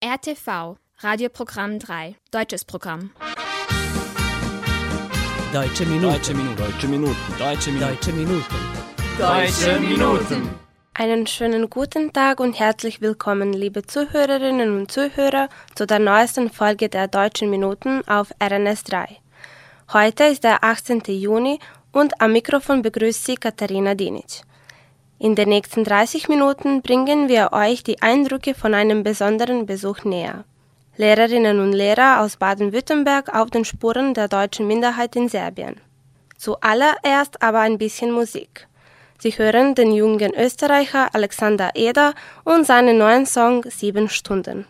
RTV, Radioprogramm 3, deutsches Programm. Deutsche Minuten. Deutsche Minuten. Deutsche Minuten. Deutsche Minuten. Deutsche Minuten. Deutsche Minuten. Einen schönen guten Tag und herzlich willkommen, liebe Zuhörerinnen und Zuhörer, zu der neuesten Folge der Deutschen Minuten auf RNS 3. Heute ist der 18. Juni und am Mikrofon begrüßt Sie Katharina Dinic. In den nächsten 30 Minuten bringen wir euch die Eindrücke von einem besonderen Besuch näher. Lehrerinnen und Lehrer aus Baden-Württemberg auf den Spuren der deutschen Minderheit in Serbien. Zuallererst aber ein bisschen Musik. Sie hören den jungen Österreicher Alexander Eder und seinen neuen Song Sieben Stunden.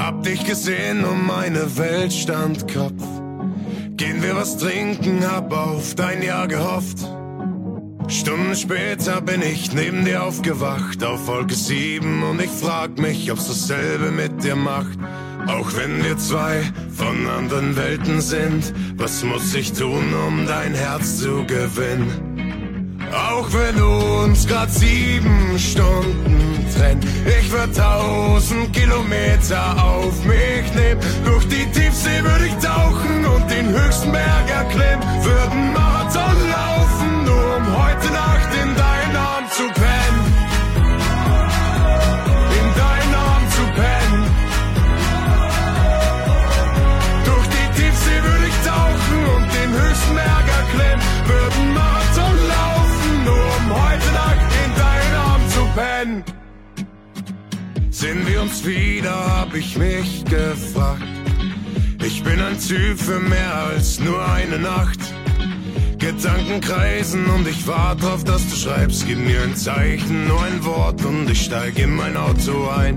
Hab dich gesehen und meine Welt stand Kopf. Gehen wir was trinken, hab auf dein Jahr gehofft. Stunden später bin ich neben dir aufgewacht auf Wolke 7 und ich frag mich, ob's dasselbe mit dir macht. Auch wenn wir zwei von anderen Welten sind, was muss ich tun, um dein Herz zu gewinnen? Auch wenn uns grad sieben Stunden trennt, ich würd tausend Kilometer auf mich nehmen. Durch die Tiefsee würde ich tauchen und den höchsten Berg erklimmen. Würden Marathon laufen, nur um heute Nacht in deinen Arm zu pennen. In deinen Arm zu pennen. Durch die Tiefsee würde ich tauchen und den höchsten Berg erklimmen. Würden Marathon laufen, nur um heute Nacht in deinen Arm zu pennen. Sehen wir uns wieder, hab ich mich gefragt. Ich bin ein Typ für mehr als nur eine Nacht. Gedanken kreisen und ich warte drauf, dass du schreibst. Gib mir ein Zeichen, nur ein Wort und ich steig in mein Auto ein.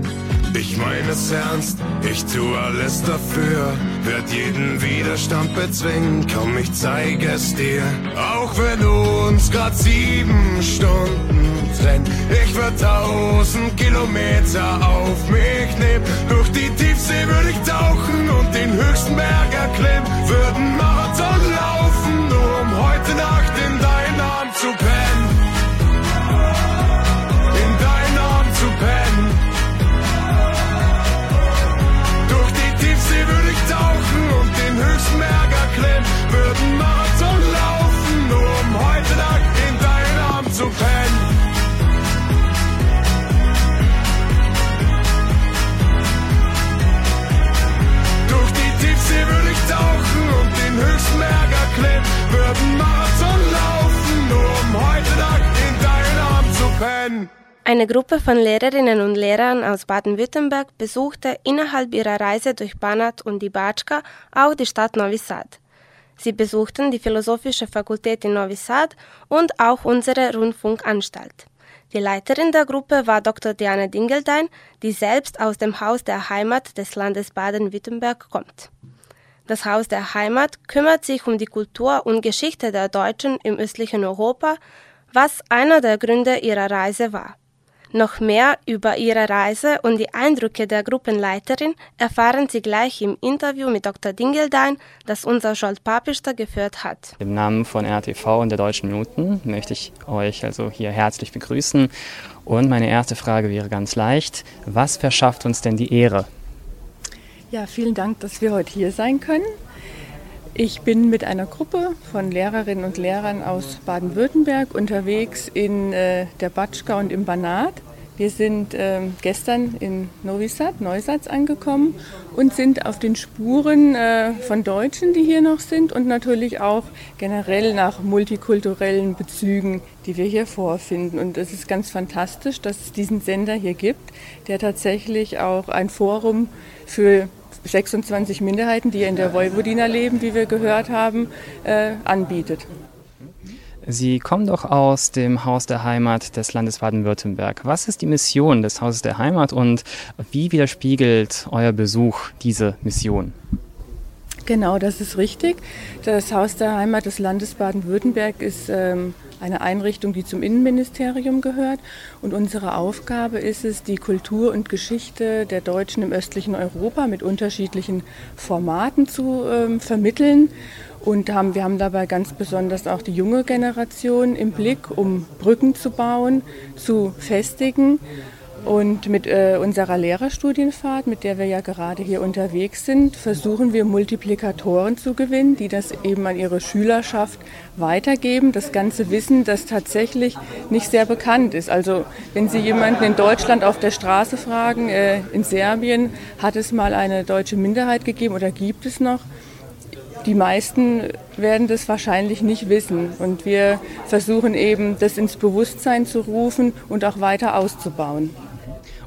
Ich meine es ernst, ich tu alles dafür. Werd jeden Widerstand bezwingen, komm, ich zeig es dir. Auch wenn uns grad sieben Stunden trennt, ich würd tausend Kilometer auf mich nehmen. Durch die Tiefsee würde ich tauchen und den höchsten Berg erklimmen. Würden Marathon laufen, nur um heute Nacht in deinen Arm zu pennen. Den höchsten Berg erklimmen. Würden Marathon laufen, nur um heute Nacht in deinen Arm zu pennen. Durch die Tiefsee würde ich tauchen und den höchsten Berg erklimmen. Würden Marathon laufen, nur um heute Nacht in deinen Arm zu pennen. Eine Gruppe von Lehrerinnen und Lehrern aus Baden-Württemberg besuchte innerhalb ihrer Reise durch Banat und die Batschka auch die Stadt Novi Sad. Sie besuchten die Philosophische Fakultät in Novi Sad und auch unsere Rundfunkanstalt. Die Leiterin der Gruppe war Dr. Diana Dingeldein, die selbst aus dem Haus der Heimat des Landes Baden-Württemberg kommt. Das Haus der Heimat kümmert sich um die Kultur und Geschichte der Deutschen im östlichen Europa, was einer der Gründe ihrer Reise war. Noch mehr über ihre Reise und die Eindrücke der Gruppenleiterin erfahren Sie gleich im Interview mit Dr. Dingeldein, das unser Scholt Papister geführt hat. Im Namen von RTV und der Deutschen Minuten möchte ich euch also hier herzlich begrüßen. Und meine erste Frage wäre ganz leicht. Was verschafft uns denn die Ehre? Ja, vielen Dank, dass wir heute hier sein können. Ich bin mit einer Gruppe von Lehrerinnen und Lehrern aus Baden-Württemberg unterwegs in äh, der Batschka und im Banat. Wir sind äh, gestern in Novi Sad, Neusatz angekommen und sind auf den Spuren äh, von Deutschen, die hier noch sind und natürlich auch generell nach multikulturellen Bezügen, die wir hier vorfinden. Und es ist ganz fantastisch, dass es diesen Sender hier gibt, der tatsächlich auch ein Forum für 26 Minderheiten, die in der Vojvodina leben, wie wir gehört haben, äh, anbietet. Sie kommen doch aus dem Haus der Heimat des Landes Baden-Württemberg. Was ist die Mission des Hauses der Heimat und wie widerspiegelt euer Besuch diese Mission? Genau, das ist richtig. Das Haus der Heimat des Landes Baden-Württemberg ist ähm, eine Einrichtung, die zum Innenministerium gehört. Und unsere Aufgabe ist es, die Kultur und Geschichte der Deutschen im östlichen Europa mit unterschiedlichen Formaten zu ähm, vermitteln Und haben, wir haben dabei ganz besonders auch die junge Generation im Blick, um Brücken zu bauen, zu festigen. Und mit äh, unserer Lehrerstudienfahrt, mit der wir ja gerade hier unterwegs sind, versuchen wir Multiplikatoren zu gewinnen, die das eben an ihre Schülerschaft weitergeben. Das ganze Wissen, das tatsächlich nicht sehr bekannt ist. Also wenn Sie jemanden in Deutschland auf der Straße fragen, äh, in Serbien hat es mal eine deutsche Minderheit gegeben oder gibt es noch? Die meisten werden das wahrscheinlich nicht wissen. Und wir versuchen eben, das ins Bewusstsein zu rufen und auch weiter auszubauen.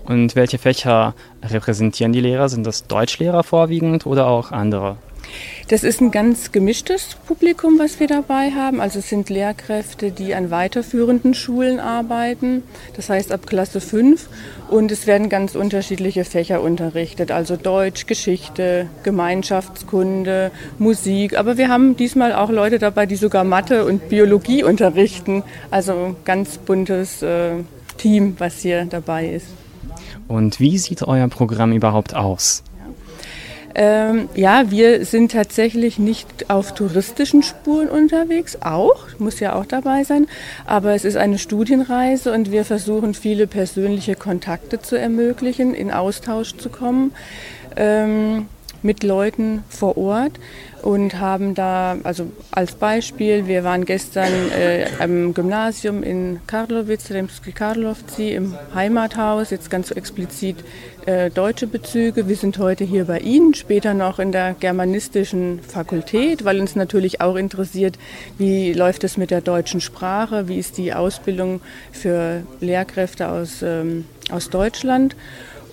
Und welche Fächer repräsentieren die Lehrer? Sind das Deutschlehrer vorwiegend oder auch andere? Das ist ein ganz gemischtes Publikum, was wir dabei haben. Also es sind Lehrkräfte, die an weiterführenden Schulen arbeiten, das heißt ab Klasse 5. Und es werden ganz unterschiedliche Fächer unterrichtet, also Deutsch, Geschichte, Gemeinschaftskunde, Musik. Aber wir haben diesmal auch Leute dabei, die sogar Mathe und Biologie unterrichten. Also ganz buntes äh, Team, was hier dabei ist. Und wie sieht euer Programm überhaupt aus? Ähm, ja, wir sind tatsächlich nicht auf touristischen Spuren unterwegs, auch, muss ja auch dabei sein, aber es ist eine Studienreise und wir versuchen viele persönliche Kontakte zu ermöglichen, in Austausch zu kommen. Ähm, mit Leuten vor Ort und haben da, also als Beispiel, wir waren gestern äh, am Gymnasium in Karlovitz, Remski Karlovci, im Heimathaus, jetzt ganz explizit äh, deutsche Bezüge. Wir sind heute hier bei Ihnen, später noch in der germanistischen Fakultät, weil uns natürlich auch interessiert, wie läuft es mit der deutschen Sprache, wie ist die Ausbildung für Lehrkräfte aus, ähm, aus Deutschland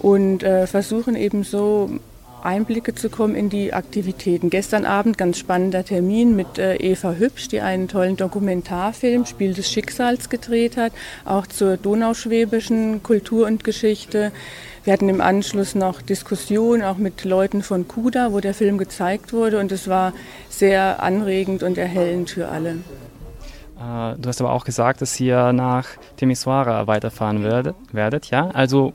und äh, versuchen eben so Einblicke zu kommen in die Aktivitäten. Gestern Abend ganz spannender Termin mit äh, Eva Hübsch, die einen tollen Dokumentarfilm Spiel des Schicksals gedreht hat, auch zur donauschwäbischen Kultur und Geschichte. Wir hatten im Anschluss noch Diskussionen auch mit Leuten von KUDA, wo der Film gezeigt wurde und es war sehr anregend und erhellend für alle. Äh, du hast aber auch gesagt, dass ihr nach Timisoara weiterfahren werdet, werdet, ja? Also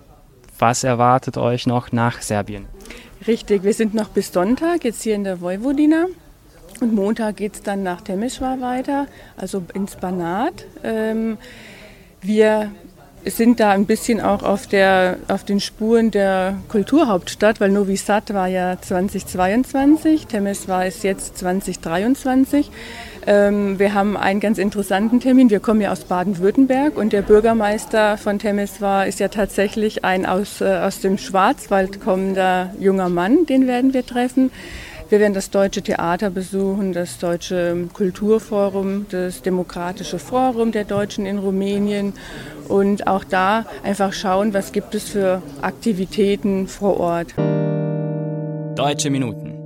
was erwartet euch noch nach Serbien? Richtig, wir sind noch bis Sonntag jetzt hier in der Vojvodina. Und Montag geht es dann nach Temeswar weiter, also ins Banat. Ähm, wir sind da ein bisschen auch auf, der, auf den Spuren der Kulturhauptstadt, weil Novi Sad war ja 2022, Temeswar ist jetzt 2023. Ähm, wir haben einen ganz interessanten Termin. Wir kommen ja aus Baden-Württemberg und der Bürgermeister von Temeswar ist ja tatsächlich ein aus, äh, aus dem Schwarzwald kommender junger Mann, den werden wir treffen. Wir werden das Deutsche Theater besuchen, das Deutsche Kulturforum, das Demokratische Forum der Deutschen in Rumänien und auch da einfach schauen, was gibt es für Aktivitäten vor Ort. Deutsche Minuten.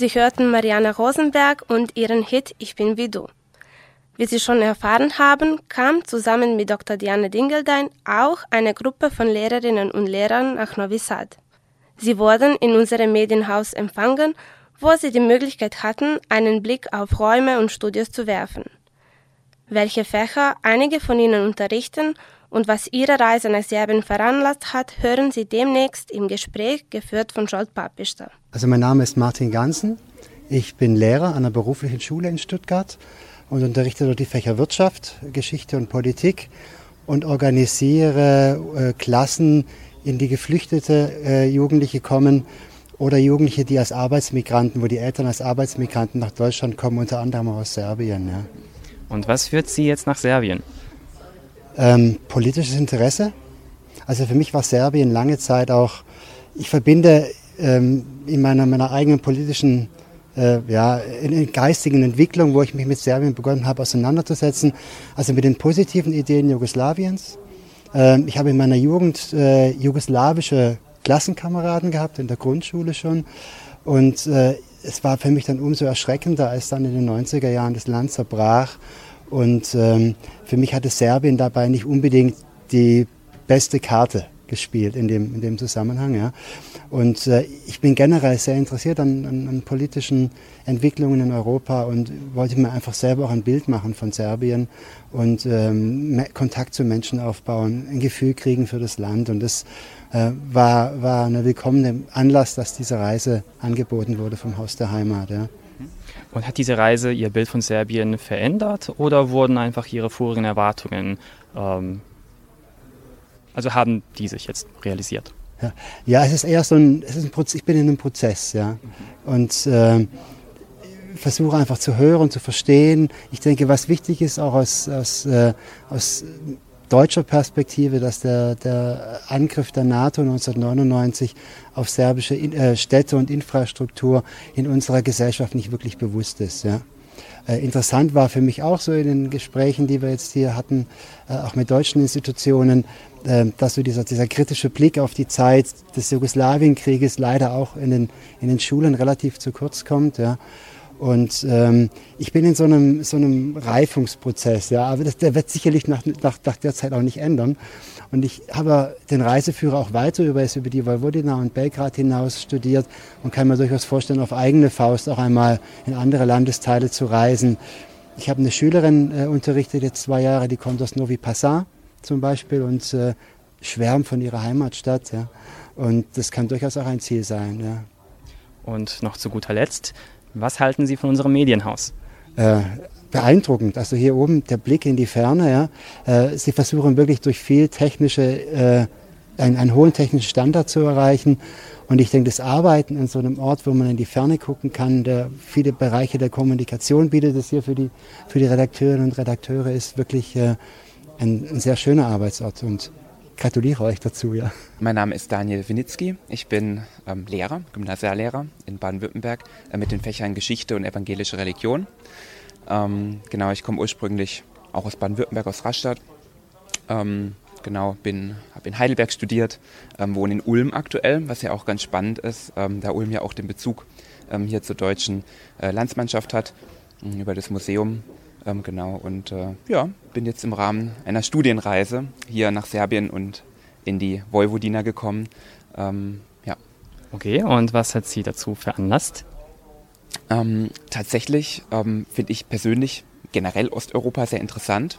Sie hörten Mariana Rosenberg und ihren Hit Ich bin wie du. Wie Sie schon erfahren haben, kam zusammen mit Dr. Diane Dingeldein auch eine Gruppe von Lehrerinnen und Lehrern nach Novi Sad. Sie wurden in unserem Medienhaus empfangen, wo sie die Möglichkeit hatten, einen Blick auf Räume und Studios zu werfen. Welche Fächer einige von ihnen unterrichten und was ihre Reise nach Serbien veranlasst hat, hören Sie demnächst im Gespräch, geführt von Scholt Papister. Also mein Name ist Martin Gansen. Ich bin Lehrer an der beruflichen Schule in Stuttgart und unterrichte dort die Fächer Wirtschaft, Geschichte und Politik und organisiere äh, Klassen, in die geflüchtete äh, Jugendliche kommen oder Jugendliche, die als Arbeitsmigranten, wo die Eltern als Arbeitsmigranten nach Deutschland kommen, unter anderem aus Serbien. Ja. Und was führt Sie jetzt nach Serbien? Ähm, politisches Interesse. Also für mich war Serbien lange Zeit auch, ich verbinde ähm, in meiner, meiner eigenen politischen äh, ja, in, in geistigen Entwicklung, wo ich mich mit Serbien begonnen habe auseinanderzusetzen, also mit den positiven Ideen Jugoslawiens. Ähm, ich habe in meiner Jugend äh, jugoslawische Klassenkameraden gehabt, in der Grundschule schon. Und äh, es war für mich dann umso erschreckender, als dann in den 90er Jahren das Land zerbrach. Und ähm, für mich hatte Serbien dabei nicht unbedingt die beste Karte gespielt in dem, in dem Zusammenhang. Ja. Und äh, ich bin generell sehr interessiert an, an, an, politischen Entwicklungen in Europa und wollte mir einfach selber auch ein Bild machen von Serbien und ähm, Kontakt zu Menschen aufbauen, ein Gefühl kriegen für das Land. Und das äh, war, war eine willkommene Anlass, dass diese Reise angeboten wurde vom Haus der Heimat. Ja. Und hat diese Reise Ihr Bild von Serbien verändert oder wurden einfach Ihre vorigen Erwartungen ähm, also haben die sich jetzt realisiert? Ja, ja es ist eher so ein, es ist ein Prozess, ich bin in einem Prozess, ja. Und äh, versuche einfach zu hören, zu verstehen. Ich denke, was wichtig ist, auch aus, aus, äh, aus deutscher Perspektive, dass der, der Angriff der NATO 1999 auf serbische äh, Städte und Infrastruktur in unserer Gesellschaft nicht wirklich bewusst ist. Ja. Äh, interessant war für mich auch so in den Gesprächen, die wir jetzt hier hatten, äh, auch mit deutschen Institutionen, äh, dass so dieser, dieser kritische Blick auf die Zeit des Jugoslawienkrieges leider auch in den, in den Schulen relativ zu kurz kommt. Ja. Und ähm, ich bin in so einem, so einem Reifungsprozess, ja, aber das, der wird sicherlich nach, nach, nach der Zeit auch nicht ändern. Und ich habe den Reiseführer auch weiter über, über die Vojvodina und Belgrad hinaus studiert und kann mir durchaus vorstellen, auf eigene Faust auch einmal in andere Landesteile zu reisen. Ich habe eine Schülerin äh, unterrichtet, jetzt zwei Jahre, die kommt aus Novi Pazar zum Beispiel und äh, schwärmt von ihrer Heimatstadt. Ja. Und das kann durchaus auch ein Ziel sein. Ja. Und noch zu guter Letzt, was halten Sie von unserem Medienhaus? Äh, beeindruckend. Also hier oben der Blick in die Ferne. Ja. Äh, Sie versuchen wirklich durch viel technische, äh, einen, einen, hohen technischen Standard zu erreichen. Und ich denke, das Arbeiten an so einem Ort, wo man in die Ferne gucken kann, der viele Bereiche der Kommunikation bietet, das hier für die, für die Redakteurinnen und Redakteure ist wirklich äh, ein, ein sehr schöner Arbeitsort. Und gratuliere euch dazu, ja. Mein Name ist Daniel Winitzki. Ich bin ähm, Lehrer, Gymnasiallehrer in Baden-Württemberg äh, mit den Fächern Geschichte und evangelische Religion. Ähm, genau, ich komme ursprünglich auch aus Baden-Württemberg, aus Rastatt. Ähm, genau, habe in Heidelberg studiert, ähm, wohne in Ulm aktuell, was ja auch ganz spannend ist, ähm, da Ulm ja auch den Bezug ähm, hier zur deutschen äh, Landsmannschaft hat, über das Museum ähm, genau, und äh, ja, bin jetzt im Rahmen einer Studienreise hier nach Serbien und in die Vojvodina gekommen. Ähm, ja. Okay, und was hat Sie dazu veranlasst? Ähm, tatsächlich ähm, finde ich persönlich generell Osteuropa sehr interessant.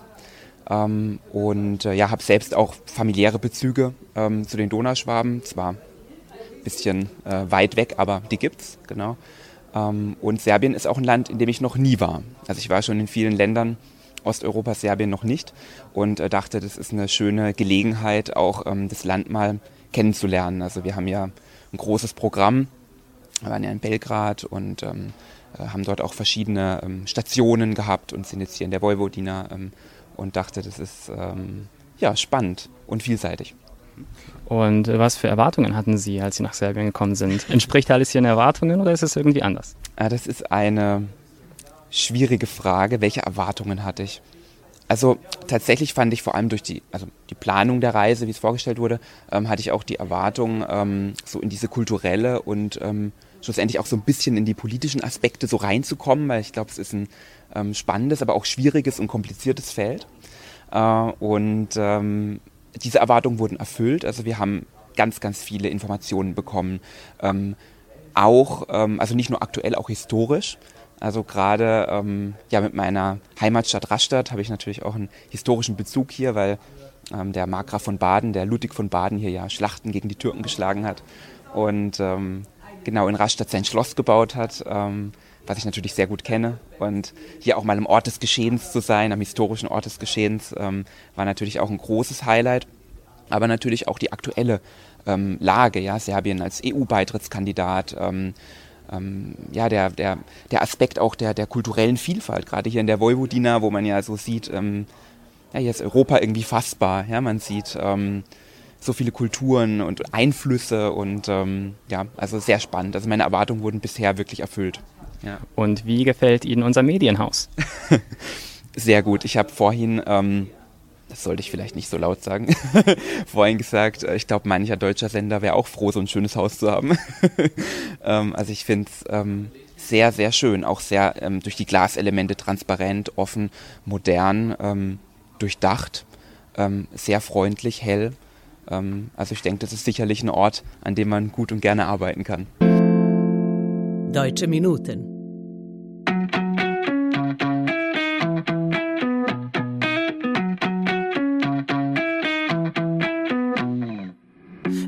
Ähm, und äh, ja, habe selbst auch familiäre Bezüge ähm, zu den Donauschwaben. Zwar ein bisschen äh, weit weg, aber die gibt's, genau. Ähm, und Serbien ist auch ein Land, in dem ich noch nie war. Also ich war schon in vielen Ländern Osteuropas, Serbien noch nicht und äh, dachte, das ist eine schöne Gelegenheit, auch ähm, das Land mal kennenzulernen. Also wir haben ja ein großes Programm, wir waren ja in Belgrad und ähm, äh, haben dort auch verschiedene Stationen gehabt und sind jetzt hier in der Vojvodina und dachte, das ist ja spannend und vielseitig. Und was für Erwartungen hatten Sie, als Sie nach Serbien gekommen sind? Entspricht alles Ihren Erwartungen oder ist es irgendwie anders? Ah, das ist eine schwierige Frage. Welche Erwartungen hatte ich? Also tatsächlich fand ich vor allem durch die, also die Planung der Reise, wie es vorgestellt wurde, ähm, hatte ich auch die Erwartung, ähm, so in diese kulturelle und ähm, schlussendlich auch so ein bisschen in die politischen Aspekte so reinzukommen, weil ich glaube, es ist ein ähm, spannendes, aber auch schwieriges und kompliziertes Feld. Äh, und ähm, diese Erwartungen wurden erfüllt. Also wir haben ganz, ganz viele Informationen bekommen. Ähm, auch, ähm, also nicht nur aktuell, auch historisch. Also gerade ähm, ja mit meiner Heimatstadt Rastatt habe ich natürlich auch einen historischen Bezug hier, weil ähm, der Markgraf von Baden, der Ludwig von Baden hier ja Schlachten gegen die Türken geschlagen hat und ähm, genau in Rastatt sein Schloss gebaut hat, ähm, was ich natürlich sehr gut kenne. Und hier auch mal im Ort des Geschehens zu sein, am historischen Ort des Geschehens, ähm, war natürlich auch ein großes Highlight. Aber natürlich auch die aktuelle ähm, Lage, ja, Serbien als EU-Beitrittskandidat, ähm, ähm, ja, der, der, der Aspekt auch der, der kulturellen Vielfalt, gerade hier in der Vojvodina, wo man ja so sieht, ähm, ja, hier ist Europa irgendwie fassbar, ja, man sieht ähm, so viele Kulturen und Einflüsse und ähm, ja, also sehr spannend. Also meine Erwartungen wurden bisher wirklich erfüllt. Ja. Und wie gefällt Ihnen unser Medienhaus? sehr gut. Ich habe vorhin ähm, das sollte ich vielleicht nicht so laut sagen, vorhin gesagt, äh, ich glaube, mancher deutscher Sender wäre auch froh, so ein schönes Haus zu haben. ähm, also ich finde es ähm, sehr, sehr schön, auch sehr ähm, durch die Glaselemente transparent, offen, modern, ähm, durchdacht, ähm, sehr freundlich, hell. Also ich denke, das ist sicherlich ein Ort, an dem man gut und gerne arbeiten kann. Deutsche Minuten.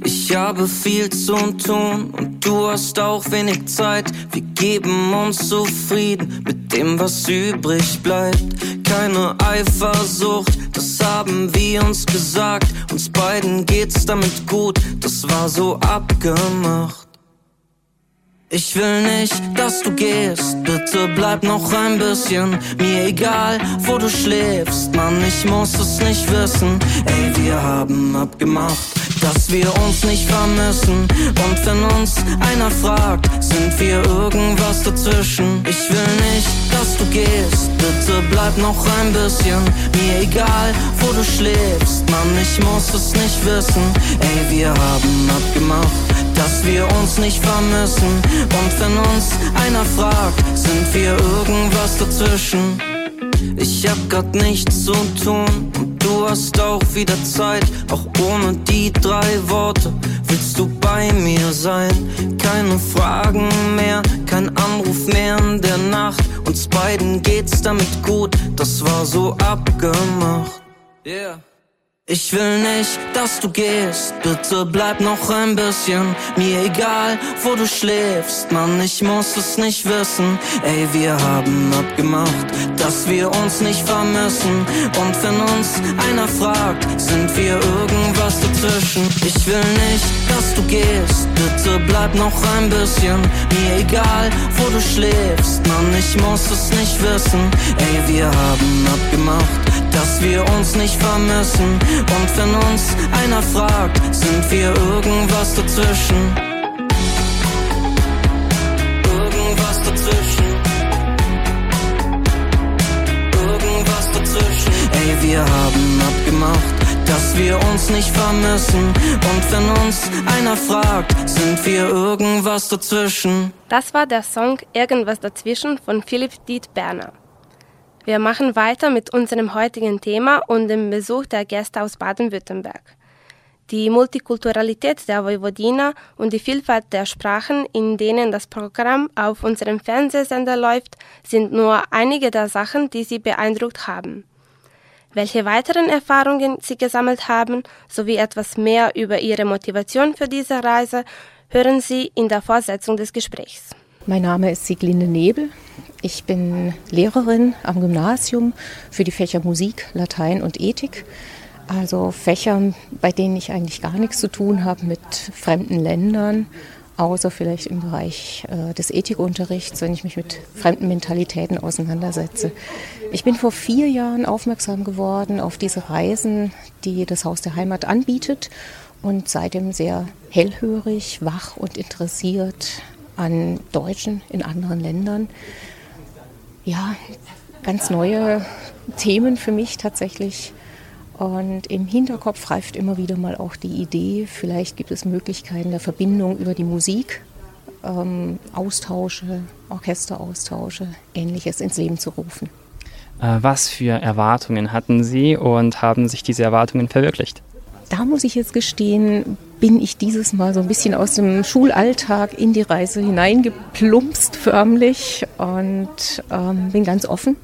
Ich habe viel zu tun und du hast auch wenig Zeit. Wir geben uns zufrieden mit dem, was übrig bleibt. Keine Eifersucht, das haben wir uns gesagt. Uns beiden geht's damit gut, das war so abgemacht. Ich will nicht, dass du gehst, bitte bleib noch ein bisschen. Mir egal, wo du schläfst, Mann, ich muss es nicht wissen. Ey, wir haben abgemacht dass wir uns nicht vermissen. Und wenn uns einer fragt, sind wir irgendwas dazwischen. Ich will nicht, dass du gehst, bitte bleib noch ein bisschen. Mir egal, wo du schläfst, Mann, ich muss es nicht wissen. Ey, wir haben abgemacht, dass wir uns nicht vermissen. Und wenn uns einer fragt, sind wir irgendwas dazwischen. Ich hab grad nichts zu tun und du hast auch wieder Zeit. Auch ohne die drei Worte willst du bei mir sein. Keine Fragen mehr, kein Anruf mehr in der Nacht. Uns beiden geht's damit gut, das war so abgemacht. Yeah. Ich will nicht, dass du gehst, bitte bleib noch ein bisschen. Mir egal, wo du schläfst, Mann, ich muss es nicht wissen. Ey, wir haben abgemacht, dass wir uns nicht vermissen. Und wenn uns einer fragt, sind wir irgendwas dazwischen. Ich will nicht, dass du gehst, bitte bleib noch ein bisschen. Mir egal, wo du schläfst, Mann, ich muss es nicht wissen. Ey, wir haben abgemacht dass wir uns nicht vermissen. Und wenn uns einer fragt, sind wir irgendwas dazwischen. Irgendwas dazwischen. Irgendwas dazwischen. Ey, wir haben abgemacht dass wir uns nicht vermissen. Und wenn uns einer fragt, sind wir irgendwas dazwischen. Das war der Song Irgendwas dazwischen von Philipp Diet Berner. Wir machen weiter mit unserem heutigen Thema und dem Besuch der Gäste aus Baden-Württemberg. Die Multikulturalität der Vojvodina und die Vielfalt der Sprachen, in denen das Programm auf unserem Fernsehsender läuft, sind nur einige der Sachen, die sie beeindruckt haben. Welche weiteren Erfahrungen sie gesammelt haben, sowie etwas mehr über ihre Motivation für diese Reise, hören Sie in der Fortsetzung des Gesprächs. Mein Name ist Sieglinde Nebel. Ich bin Lehrerin am Gymnasium für die Fächer Musik, Latein und Ethik. Also Fächer, bei denen ich eigentlich gar nichts zu tun habe mit fremden Ländern, außer vielleicht im Bereich äh, des Ethikunterrichts, wenn ich mich mit fremden Mentalitäten auseinandersetze. Ich bin vor vier Jahren aufmerksam geworden auf diese Reisen, die das Haus der Heimat anbietet und seitdem sehr hellhörig, wach und interessiert an Deutschen in anderen Ländern. Ja, ganz neue Themen für mich tatsächlich. Und im Hinterkopf reift immer wieder mal auch die Idee, vielleicht gibt es Möglichkeiten der Verbindung über die Musik ähm, Austausche, Orchesteraustausche, ähnliches ins Leben zu rufen. Äh, was für Erwartungen hatten Sie und haben sich diese Erwartungen verwirklicht? Da muss ich jetzt gestehen, bin ich dieses Mal so ein bisschen aus dem Schulalltag in die Reise hineingeplumpst förmlich und ähm, bin ganz offen.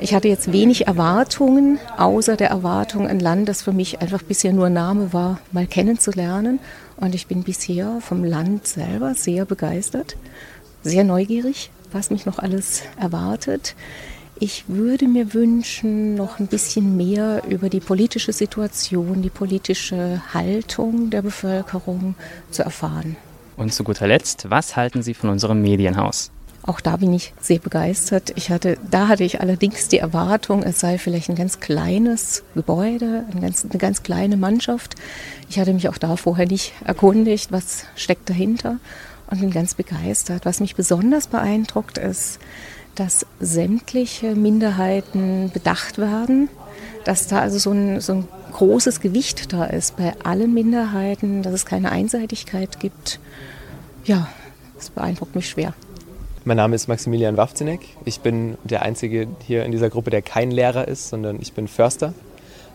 Ich hatte jetzt wenig Erwartungen, außer der Erwartung, ein Land, das für mich einfach bisher nur Name war, mal kennenzulernen. Und ich bin bisher vom Land selber sehr begeistert, sehr neugierig, was mich noch alles erwartet. Ich würde mir wünschen, noch ein bisschen mehr über die politische Situation, die politische Haltung der Bevölkerung zu erfahren. Und zu guter Letzt, was halten Sie von unserem Medienhaus? Auch da bin ich sehr begeistert. Ich hatte, da hatte ich allerdings die Erwartung, es sei vielleicht ein ganz kleines Gebäude, eine ganz, eine ganz kleine Mannschaft. Ich hatte mich auch da vorher nicht erkundigt, was steckt dahinter und bin ganz begeistert. Was mich besonders beeindruckt ist, dass sämtliche Minderheiten bedacht werden, dass da also so ein, so ein großes Gewicht da ist bei allen Minderheiten, dass es keine Einseitigkeit gibt. Ja, das beeindruckt mich schwer. Mein Name ist Maximilian Wawzenek. Ich bin der Einzige hier in dieser Gruppe, der kein Lehrer ist, sondern ich bin Förster.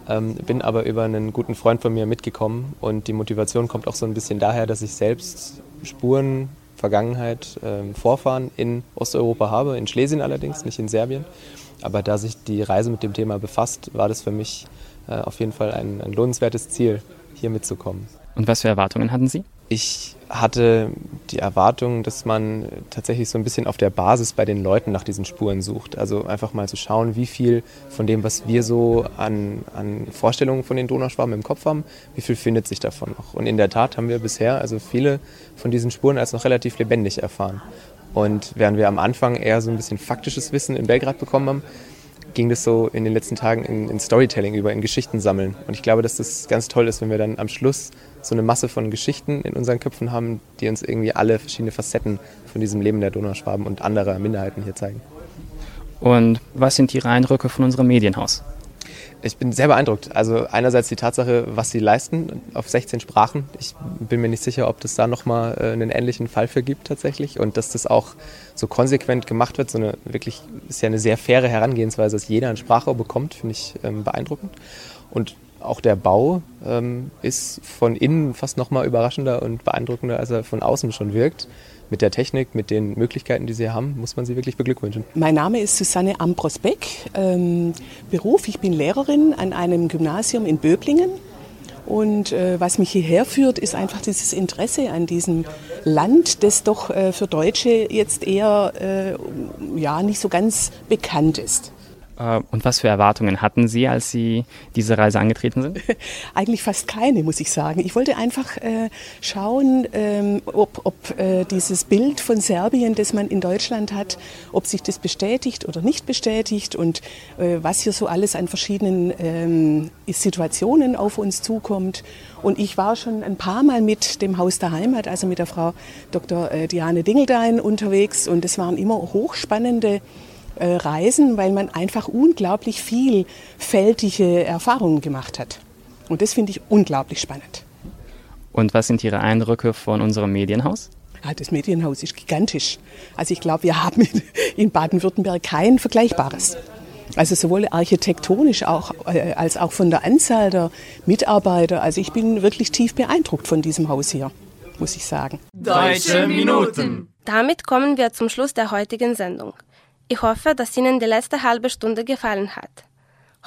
Ähm, bin aber über einen guten Freund von mir mitgekommen und die Motivation kommt auch so ein bisschen daher, dass ich selbst Spuren Vergangenheit, ähm, Vorfahren in Osteuropa habe, in Schlesien allerdings, nicht in Serbien. Aber da sich die Reise mit dem Thema befasst, war das für mich äh, auf jeden Fall ein, ein lohnenswertes Ziel, hier mitzukommen. Und was für Erwartungen hatten Sie? Ich hatte die Erwartung, dass man tatsächlich so ein bisschen auf der Basis bei den Leuten nach diesen Spuren sucht. Also einfach mal zu schauen, wie viel von dem, was wir so an, an Vorstellungen von den Donauschwaben im Kopf haben, wie viel findet sich davon noch. Und in der Tat haben wir bisher also viele von diesen Spuren als noch relativ lebendig erfahren. Und während wir am Anfang eher so ein bisschen faktisches Wissen in Belgrad bekommen haben, ging das so in den letzten Tagen in, in Storytelling über, in Geschichten sammeln. Und ich glaube, dass das ganz toll ist, wenn wir dann am Schluss so eine Masse von Geschichten in unseren Köpfen haben, die uns irgendwie alle verschiedene Facetten von diesem Leben der Donauschwaben und anderer Minderheiten hier zeigen. Und was sind die Eindrücke von unserem Medienhaus? Ich bin sehr beeindruckt. Also einerseits die Tatsache, was sie leisten auf 16 Sprachen. Ich bin mir nicht sicher, ob das da nochmal äh, einen ähnlichen Fall für gibt tatsächlich. Und dass das auch so konsequent gemacht wird, so eine wirklich, ist ja eine sehr faire Herangehensweise, dass jeder einen Sprachrohr bekommt, finde ich ähm, beeindruckend. Und auch der Bau ähm, ist von innen fast nochmal überraschender und beeindruckender, als er von außen schon wirkt mit der Technik, mit den Möglichkeiten, die sie haben, muss man sie wirklich beglückwünschen. Mein Name ist Susanne Ambros-Beck. Ähm, Beruf, ich bin Lehrerin an einem Gymnasium in Böblingen. Und äh, was mich hierher führt, ist einfach dieses Interesse an diesem Land, das doch äh, für Deutsche jetzt eher äh, ja, nicht so ganz bekannt ist. Äh, und was für Erwartungen hatten Sie, als Sie diese Reise angetreten sind? Eigentlich fast keine, muss ich sagen. Ich wollte einfach äh, schauen, ähm, ob, ob äh, dieses Bild von Serbien, das man in Deutschland hat, ob sich das bestätigt oder nicht bestätigt und äh, was hier so alles an verschiedenen ähm, Situationen auf uns zukommt. Und ich war schon ein paar Mal mit dem Haus der Heimat, also mit der Frau Dr. Äh, Diane Dingeldein unterwegs und es waren immer hochspannende äh, reisen, weil man einfach unglaublich vielfältige Erfahrungen gemacht hat. Und das finde ich unglaublich spannend. Und was sind Ihre Eindrücke von unserem Medienhaus? Ja, das Medienhaus ist gigantisch. Also ich glaube, wir haben in Baden-Württemberg kein vergleichbares. Also sowohl architektonisch auch, äh, als auch von der Anzahl der Mitarbeiter. Also ich bin wirklich tief beeindruckt von diesem Haus hier, muss ich sagen. Deutsche Minuten. Damit kommen wir zum Schluss der heutigen Sendung. Ich hoffe, dass Ihnen die letzte halbe Stunde gefallen hat.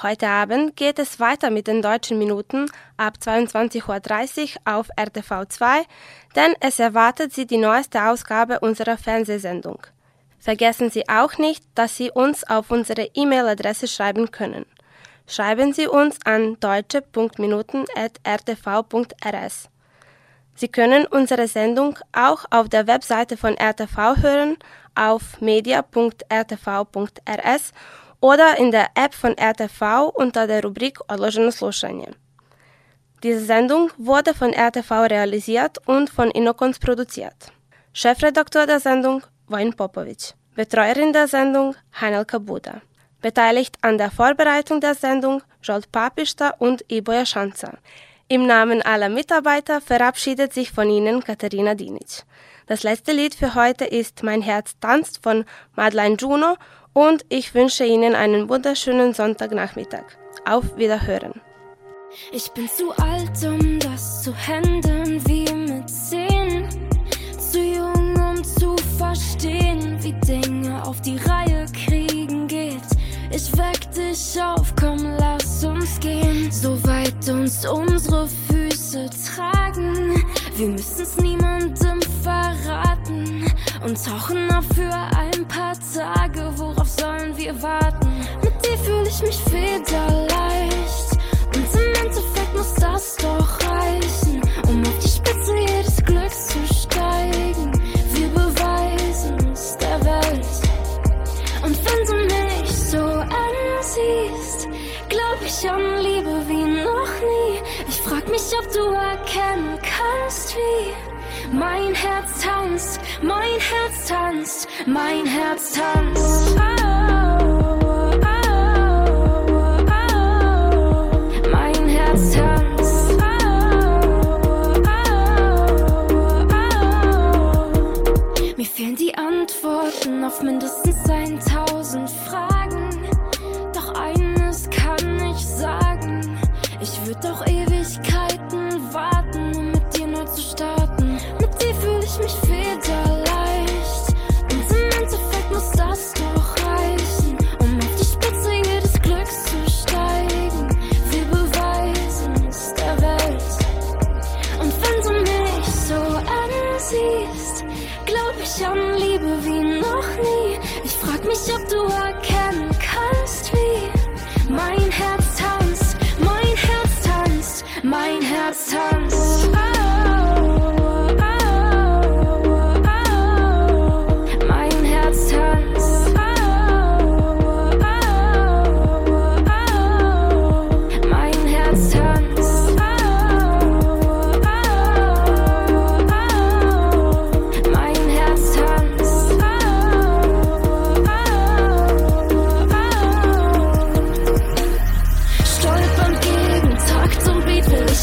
Heute Abend geht es weiter mit den deutschen Minuten ab 22.30 Uhr auf RTV 2, denn es erwartet Sie die neueste Ausgabe unserer Fernsehsendung. Vergessen Sie auch nicht, dass Sie uns auf unsere E-Mail-Adresse schreiben können. Schreiben Sie uns an deutsche.minuten.rtv.rs. Sie können unsere Sendung auch auf der Webseite von RTV hören auf media.rtv.rs oder in der App von RTV unter der Rubrik Odloženo slušanje. Diese Sendung wurde von RTV realisiert und von Inokons produziert. Chefredakteur der Sendung Wojn Popovic. Betreuerin der Sendung Hanelka Buda. Beteiligt an der Vorbereitung der Sendung Jolt Papista und Iboja Schanzer. Im Namen aller Mitarbeiter verabschiedet sich von Ihnen Katharina Dinic. Das letzte Lied für heute ist Mein Herz tanzt von Madeleine Juno und ich wünsche Ihnen einen wunderschönen Sonntagnachmittag. Auf Wiederhören. Ich bin zu alt, um das zu handeln wie mit zehn. Zu jung, um zu verstehen, wie Dinge auf die Reihe kriegen geht. Ich weck dich auf, komm, lass uns gehen. So weit uns unsere Füße tragen. Wir müssen's niemandem verraten und tauchen ab für ein paar Tage. Worauf sollen wir warten? Mit dir fühle ich mich federleicht. Herz tanzt, mein Herz tanzt, mein Herz tanzt. Mein Herz tanzt. Mir fehlen die Antworten auf mindestens 1000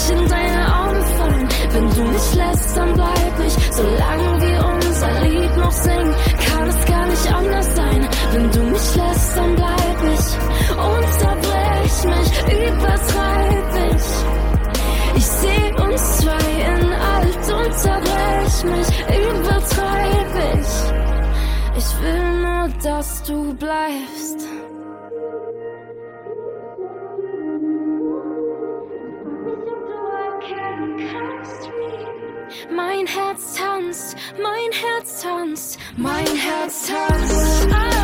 ich in deine Augen fallen. Wenn du mich lässt, dann bleib ich. Solange wir unser Lied noch singen, kann es gar nicht anders sein. Wenn du mich lässt, dann bleib ich. Unterbrech mich, übertreib ich. Ich seh uns zwei in alt, unterbrech mich, übertreib ich. Ich will nur, dass du bleibst. tanzt, mein Herz tanzt, mein Herz tanzt.